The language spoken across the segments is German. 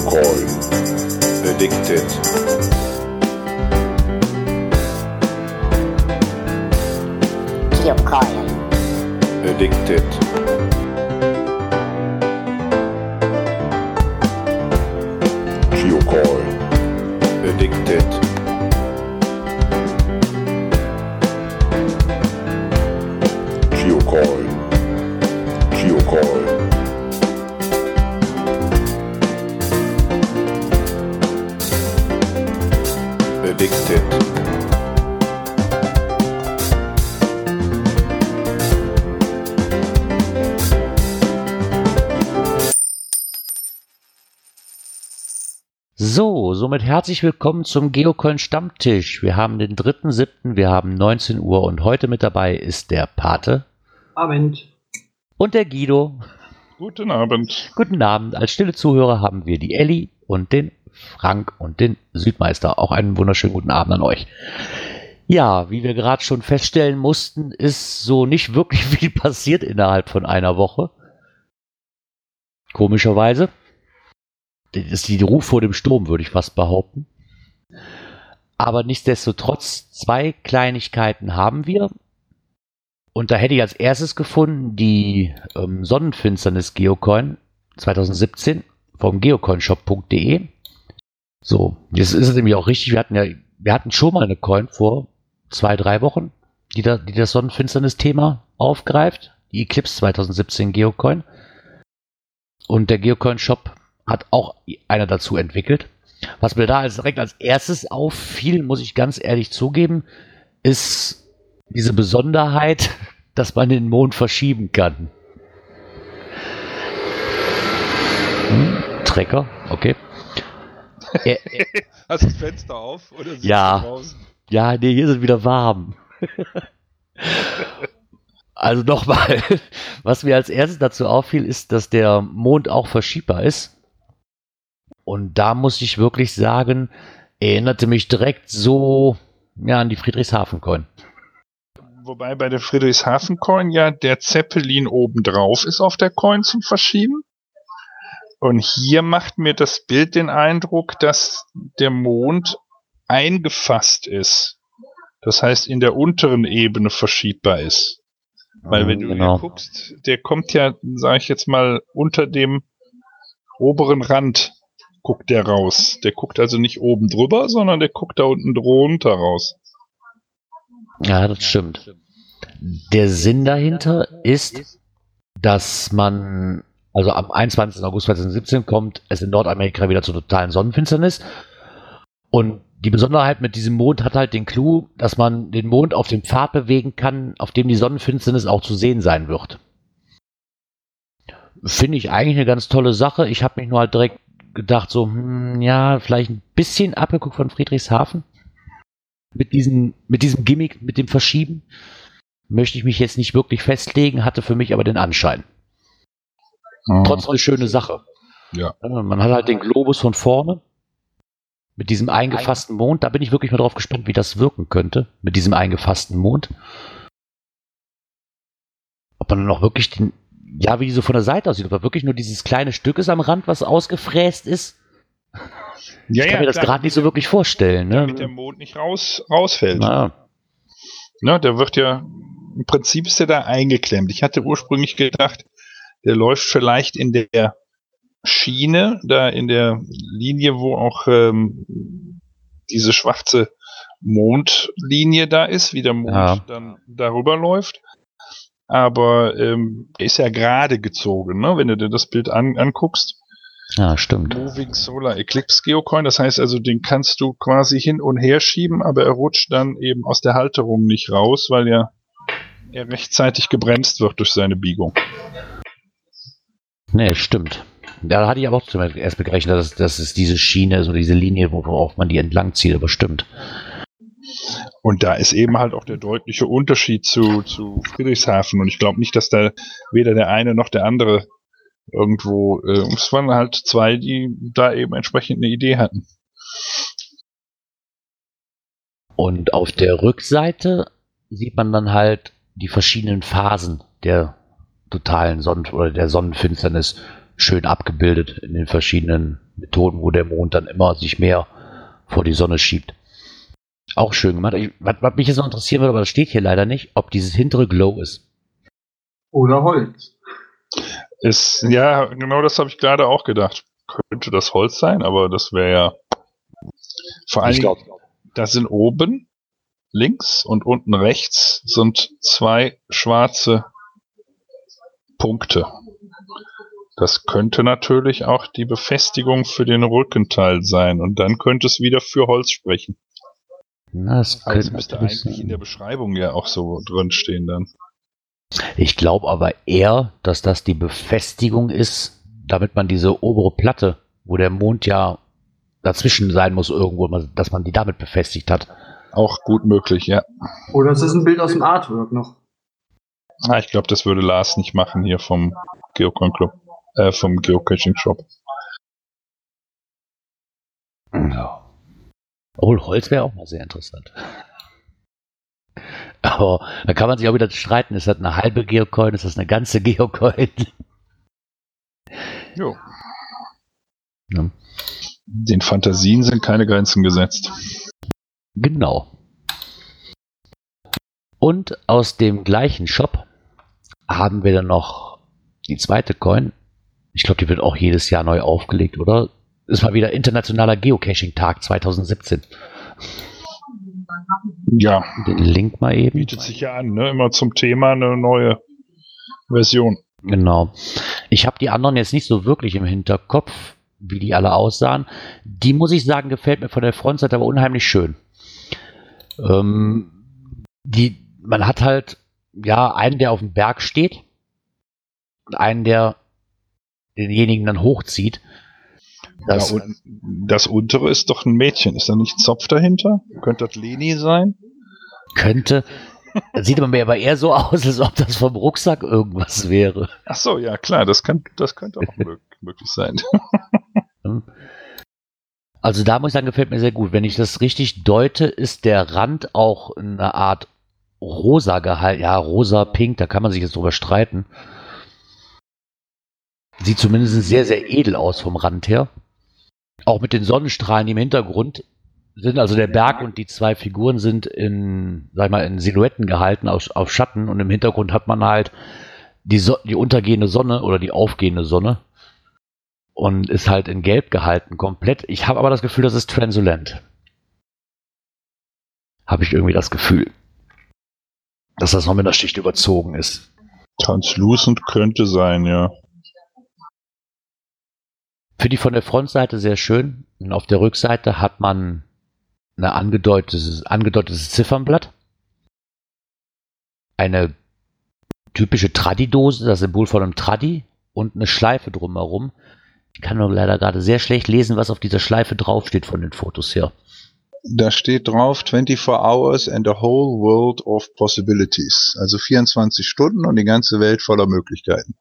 Geocoin. Addicted. Geocoin. Addicted. Somit herzlich willkommen zum Geocoin Stammtisch. Wir haben den 3.7., wir haben 19 Uhr und heute mit dabei ist der Pate Abend. und der Guido. Guten Abend. Guten Abend. Als stille Zuhörer haben wir die Elli und den Frank und den Südmeister. Auch einen wunderschönen guten Abend an euch. Ja, wie wir gerade schon feststellen mussten, ist so nicht wirklich viel passiert innerhalb von einer Woche. Komischerweise. Das ist die Ruhe vor dem Sturm, würde ich fast behaupten. Aber nichtsdestotrotz, zwei Kleinigkeiten haben wir. Und da hätte ich als erstes gefunden die ähm, Sonnenfinsternis Geocoin 2017 vom geocoinshop.de. So, jetzt ist es nämlich auch richtig. Wir hatten ja, wir hatten schon mal eine Coin vor zwei, drei Wochen, die, da, die das Sonnenfinsternis-Thema aufgreift. Die Eclipse 2017 Geocoin. Und der Geocoin Shop hat auch einer dazu entwickelt. Was mir da als, direkt als erstes auffiel, muss ich ganz ehrlich zugeben, ist diese Besonderheit, dass man den Mond verschieben kann. Hm, Trecker, okay. Er, Hast du das Fenster auf oder Ja. draußen? ja, nee, hier ist es wieder warm. also nochmal, was mir als erstes dazu auffiel, ist, dass der Mond auch verschiebbar ist. Und da muss ich wirklich sagen, erinnerte mich direkt so ja, an die Friedrichshafen-Coin. Wobei bei der Friedrichshafen-Coin ja der Zeppelin obendrauf ist auf der Coin zum Verschieben. Und hier macht mir das Bild den Eindruck, dass der Mond eingefasst ist. Das heißt, in der unteren Ebene verschiebbar ist. Weil wenn du Genau. hier guckst, der kommt ja, sage ich jetzt mal, unter dem oberen Rand guckt der raus. Der guckt also nicht oben drüber, sondern der guckt da unten drunter raus. Ja, das stimmt. Der Sinn dahinter ist, dass man, also am 21. August 2017 kommt es in Nordamerika wieder zur totalen Sonnenfinsternis. Und die Besonderheit mit diesem Mond hat halt den Clou, dass man den Mond auf dem Pfad bewegen kann, auf dem die Sonnenfinsternis auch zu sehen sein wird. Finde ich eigentlich eine ganz tolle Sache. Ich habe mich nur halt direkt gedacht, so, hm, ja, vielleicht ein bisschen abgeguckt von Friedrichshafen. Mit diesem, mit diesem Gimmick, mit dem Verschieben möchte ich mich jetzt nicht wirklich festlegen, hatte für mich aber den Anschein. Trotzdem eine schöne Sache. Ja. Ja, Man hat halt den Globus von vorne mit diesem eingefassten Mond. Da bin ich wirklich mal drauf gespannt, wie das wirken könnte mit diesem eingefassten Mond. Ob man dann auch wirklich den, ja, wie die so von der Seite aussieht, ob da wirklich nur dieses kleine Stück ist am Rand, was ausgefräst ist. Ja, Ich kann mir das gerade nicht so wirklich vorstellen. damit der Ne? Mond nicht raus, rausfällt. Na, Ne, der wird ja, im Prinzip ist er da eingeklemmt. Ich hatte ursprünglich gedacht, der läuft vielleicht in der Schiene, da in der Linie, wo auch ähm, diese schwarze Mondlinie da ist, wie der Mond Ja. dann darüber läuft. Aber ähm, er ist ja gerade gezogen, ne? wenn du dir das Bild an, anguckst. ja, stimmt. Moving Solar Eclipse Geocoin. Das heißt also, den kannst du quasi hin und her schieben, aber er rutscht dann eben aus der Halterung nicht raus, weil er, er rechtzeitig gebremst wird durch seine Biegung. Nee, stimmt. Da hatte ich aber auch zum Beispiel erst berechnet, dass, dass es diese Schiene, so diese Linie, worauf man die entlang zieht, aber stimmt. Und da ist eben halt auch der deutliche Unterschied zu, zu Friedrichshafen. Und ich glaube nicht, dass da weder der eine noch der andere irgendwo, äh, es waren halt zwei, die da eben entsprechend eine Idee hatten. Und auf der Rückseite sieht man dann halt die verschiedenen Phasen der totalen Sonnen oder der Sonnenfinsternis schön abgebildet in den verschiedenen Methoden, wo der Mond dann immer sich mehr vor die Sonne schiebt. Auch schön gemacht. Ich, was, was mich jetzt noch interessieren würde, aber das steht hier leider nicht, ob dieses hintere Glow ist. Oder Holz. Ist, ja, genau das habe ich gerade auch gedacht. Könnte das Holz sein, aber das wäre ja. Vor allem, da sind oben links und unten rechts sind zwei schwarze Punkte. Das könnte natürlich auch die Befestigung für den Rückenteil sein und dann könnte es wieder für Holz sprechen. Na, das könnte müsste eigentlich in der sein. Beschreibung ja auch so drin stehen dann. Ich glaube aber eher, dass das die Befestigung ist, damit man diese obere Platte, wo der Mond ja dazwischen sein muss irgendwo, dass man die damit befestigt hat. Auch gut möglich, ja. Oder es ist ein Bild aus dem Artwork noch. Ah, ich glaube, das würde Lars nicht machen hier vom Geocon Club, äh, vom Geocaching Shop. Obwohl Holz wäre auch mal sehr interessant. Aber da kann man sich auch wieder streiten, ist das eine halbe Geocoin, ist das eine ganze Geocoin? Jo. Ja. Den Fantasien sind keine Grenzen gesetzt. Genau. Und aus dem gleichen Shop haben wir dann noch die zweite Coin. Ich glaube, die wird auch jedes Jahr neu aufgelegt, oder? Ist mal wieder Internationaler Geocaching-Tag 2017. Ja, Den Link mal eben. bietet sich ja an, ne? Immer zum Thema eine neue Version. Genau. Ich habe die anderen jetzt nicht so wirklich im Hinterkopf, wie die alle aussahen. Die muss ich sagen, gefällt mir von der Frontseite aber unheimlich schön. Ähm, die, man hat halt ja einen, der auf dem Berg steht und einen, der denjenigen dann hochzieht. Das, ja, das untere ist doch ein Mädchen. Ist da nicht Zopf dahinter? Könnte das Leni sein? könnte, sieht aber aber eher so aus, als ob das vom Rucksack irgendwas wäre. Ach so, ja klar, das, kann, das könnte auch mög möglich sein. Also da muss ich sagen, gefällt mir sehr gut. Wenn ich das richtig deute, ist der Rand auch eine Art rosa gehalten. Ja, rosa, pink, da kann man sich jetzt drüber streiten. Sieht zumindest sehr, sehr edel aus vom Rand her. Auch mit den Sonnenstrahlen im Hintergrund sind, also der Berg und die zwei Figuren sind in, sag ich mal, in Silhouetten gehalten auf, auf Schatten und im Hintergrund hat man halt die, so die untergehende Sonne oder die aufgehende Sonne und ist halt in Gelb gehalten komplett. Ich habe aber das Gefühl, das ist Transulent. Habe ich irgendwie das Gefühl, dass das noch mit einer Schicht überzogen ist. Translucent könnte sein, ja. Für die von der Frontseite sehr schön. Und auf der Rückseite hat man eine angedeutetes, angedeutetes Ziffernblatt. Eine typische Tradi-Dose, das Symbol von einem Tradi und eine Schleife drumherum. Ich kann nur leider gerade sehr schlecht lesen, was auf dieser Schleife draufsteht von den Fotos her. Da steht drauf 24 hours and a whole world of possibilities. Also 24 Stunden und die ganze Welt voller Möglichkeiten.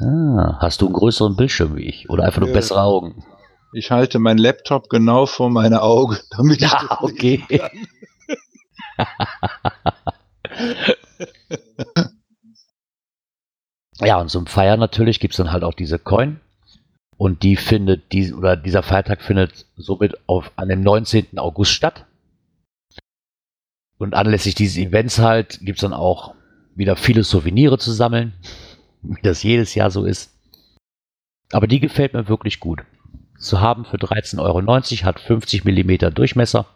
Ah, hast du einen größeren Bildschirm wie ich? Oder einfach nur Ja. bessere Augen? Ich halte meinen Laptop genau vor meine Augen, damit ich das okay. Ja, und zum Feiern natürlich gibt es dann halt auch diese Coin. Und die findet, die, oder dieser Feiertag findet somit auf, an dem 19. August statt. Und anlässlich dieses Events halt gibt es dann auch wieder viele Souvenire zu sammeln, wie das jedes Jahr so ist. Aber die gefällt mir wirklich gut. Zu haben für 13,90 Euro, hat 50 mm Durchmesser.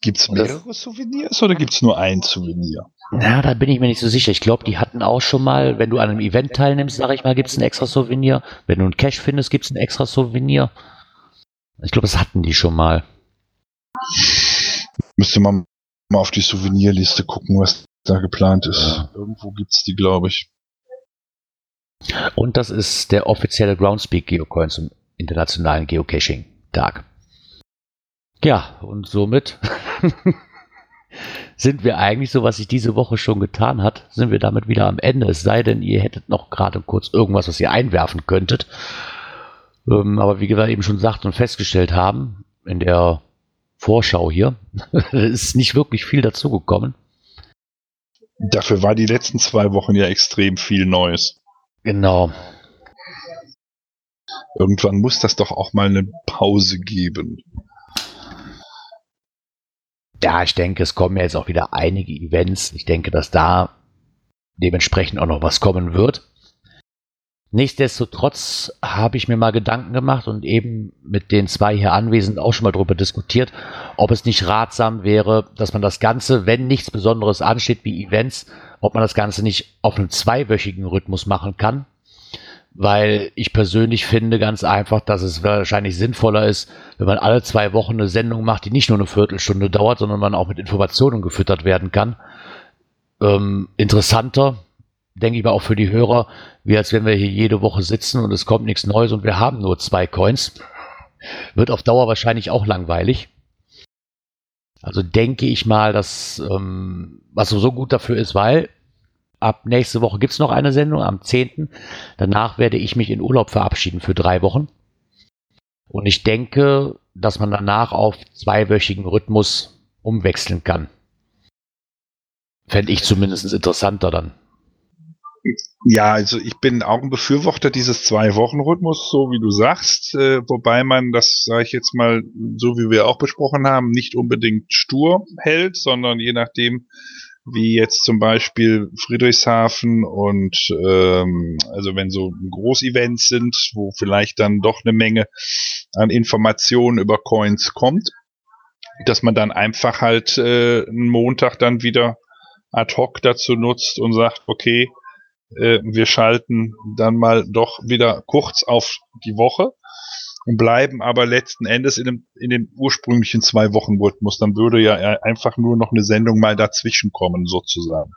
Gibt's Und das- mehrere Souvenirs oder gibt's nur ein Souvenir? Na, da bin ich mir nicht so sicher. Ich glaube, die hatten auch schon mal, wenn du an einem Event teilnimmst, sag ich mal, gibt es ein extra Souvenir. Wenn du einen Cash findest, gibt es ein extra Souvenir. Ich glaube, das hatten die schon mal. Müsste man mal auf die Souvenirliste gucken, was da geplant ist. Ja. Irgendwo gibt's die, glaube ich. Und das ist der offizielle Groundspeak Geocoin zum internationalen Geocaching-Tag. Ja, und somit sind wir eigentlich so, was sich diese Woche schon getan hat, sind wir damit wieder am Ende. Es sei denn, ihr hättet noch gerade kurz irgendwas, was ihr einwerfen könntet. Ähm, aber wie wir eben schon sagt und festgestellt haben, in der Vorschau hier, ist nicht wirklich viel dazugekommen. Dafür war die letzten zwei Wochen ja extrem viel Neues. Genau. Irgendwann muss das doch auch mal eine Pause geben. Ja, ich denke, es kommen jetzt auch wieder einige Events. Ich denke, dass da dementsprechend auch noch was kommen wird. Nichtsdestotrotz habe ich mir mal Gedanken gemacht und eben mit den zwei hier anwesend auch schon mal darüber diskutiert, ob es nicht ratsam wäre, dass man das Ganze, wenn nichts Besonderes ansteht wie Events, ob man das Ganze nicht auf einem zweiwöchigen Rhythmus machen kann. Weil ich persönlich finde ganz einfach, dass es wahrscheinlich sinnvoller ist, wenn man alle zwei Wochen eine Sendung macht, die nicht nur eine Viertelstunde dauert, sondern man auch mit Informationen gefüttert werden kann. Ähm, interessanter, denke ich mal, auch für die Hörer, wie als wenn wir hier jede Woche sitzen und es kommt nichts Neues und wir haben nur zwei Coins. Wird auf Dauer wahrscheinlich auch langweilig. Also denke ich mal, dass ähm, was so gut dafür ist, weil ab nächste Woche gibt es noch eine Sendung am 10. Danach werde ich mich in Urlaub verabschieden für drei Wochen. Und ich denke, dass man danach auf zweiwöchigen Rhythmus umwechseln kann. Fände ich zumindest interessanter dann. Ja, also ich bin auch ein Befürworter dieses Zwei-Wochen-Rhythmus, so wie du sagst, äh, wobei man das, sage ich jetzt mal, so wie wir auch besprochen haben, nicht unbedingt stur hält, sondern je nachdem, wie jetzt zum Beispiel Friedrichshafen und ähm, also wenn so Großevents sind, wo vielleicht dann doch eine Menge an Informationen über Coins kommt, dass man dann einfach halt äh, einen Montag dann wieder ad hoc dazu nutzt und sagt, okay, äh, wir schalten dann mal doch wieder kurz auf die Woche und bleiben aber letzten Endes in dem, in dem ursprünglichen zwei Wochen Rhythmus. Dann würde ja einfach nur noch eine Sendung mal dazwischen kommen, sozusagen.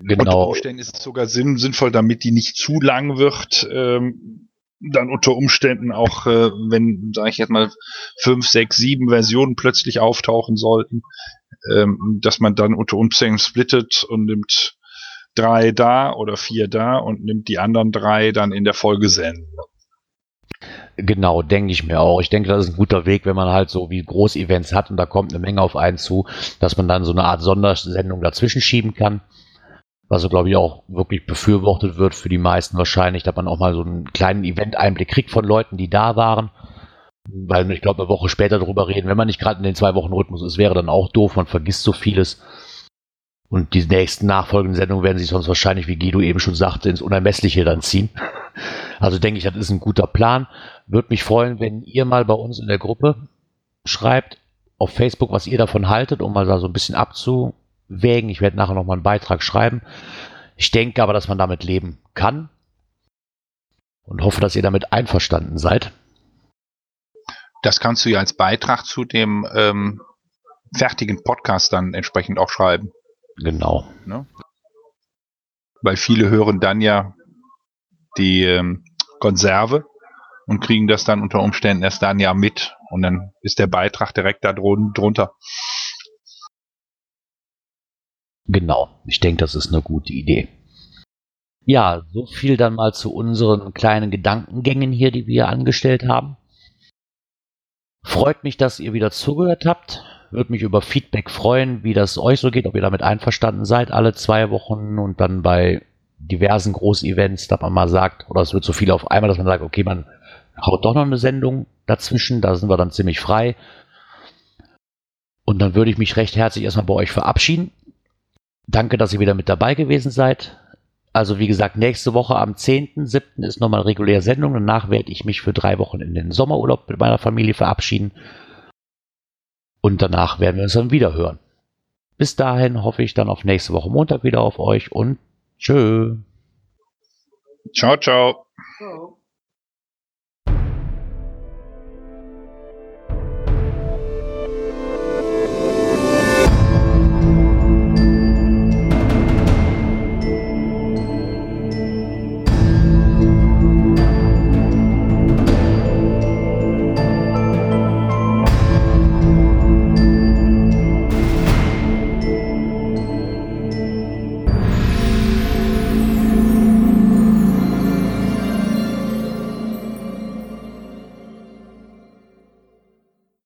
Genau. Unter Umständen ist es sogar sinn, sinnvoll, damit die nicht zu lang wird, ähm, dann unter Umständen auch, äh, wenn, sage ich jetzt mal, fünf, sechs, sieben Versionen plötzlich auftauchen sollten, ähm, dass man dann unter Umständen splittet und nimmt drei da oder vier da und nimmt die anderen drei dann in der Folge senden. Genau, denke ich mir auch. Ich denke, das ist ein guter Weg, wenn man halt so wie Großevents hat und da kommt eine Menge auf einen zu, dass man dann so eine Art Sondersendung dazwischen schieben kann. Was so, glaube ich, auch wirklich befürwortet wird für die meisten wahrscheinlich, dass man auch mal so einen kleinen Event-Einblick kriegt von Leuten, die da waren. Weil ich glaube, eine Woche später darüber reden, wenn man nicht gerade in den zwei Wochen Rhythmus ist, wäre dann auch doof, man vergisst so vieles. Und die nächsten nachfolgenden Sendungen werden sich sonst wahrscheinlich, wie Guido eben schon sagte, ins Unermessliche dann ziehen. Also denke ich, das ist ein guter Plan. Würde mich freuen, wenn ihr mal bei uns in der Gruppe schreibt auf Facebook, was ihr davon haltet, um mal da so ein bisschen abzuwägen. Ich werde nachher noch mal einen Beitrag schreiben. Ich denke aber, dass man damit leben kann und hoffe, dass ihr damit einverstanden seid. Das kannst du ja als Beitrag zu dem ähm, fertigen Podcast dann entsprechend auch schreiben. Genau. Ne? Weil viele hören dann ja die ähm, Konserve und kriegen das dann unter Umständen erst dann ja mit. Und dann ist der Beitrag direkt da drun drunter. Genau. Ich denke, das ist eine gute Idee. Ja, so viel dann mal zu unseren kleinen Gedankengängen hier, die wir angestellt haben. Freut mich, dass ihr wieder zugehört habt. Würde mich über Feedback freuen, wie das euch so geht, ob ihr damit einverstanden seid, alle zwei Wochen und dann bei diversen Großevents, dass man mal sagt, oder es wird so viel auf einmal, dass man sagt, okay, man haut doch noch eine Sendung dazwischen, da sind wir dann ziemlich frei. Und dann würde ich mich recht herzlich erstmal bei euch verabschieden. Danke, dass ihr wieder mit dabei gewesen seid. Also wie gesagt, nächste Woche am 10.7. ist nochmal reguläre Sendung. Danach werde ich mich für drei Wochen in den Sommerurlaub mit meiner Familie verabschieden. Und danach werden wir uns dann wieder hören. Bis dahin hoffe ich dann auf nächste Woche Montag wieder auf euch und tschö. Ciao, ciao. Ciao.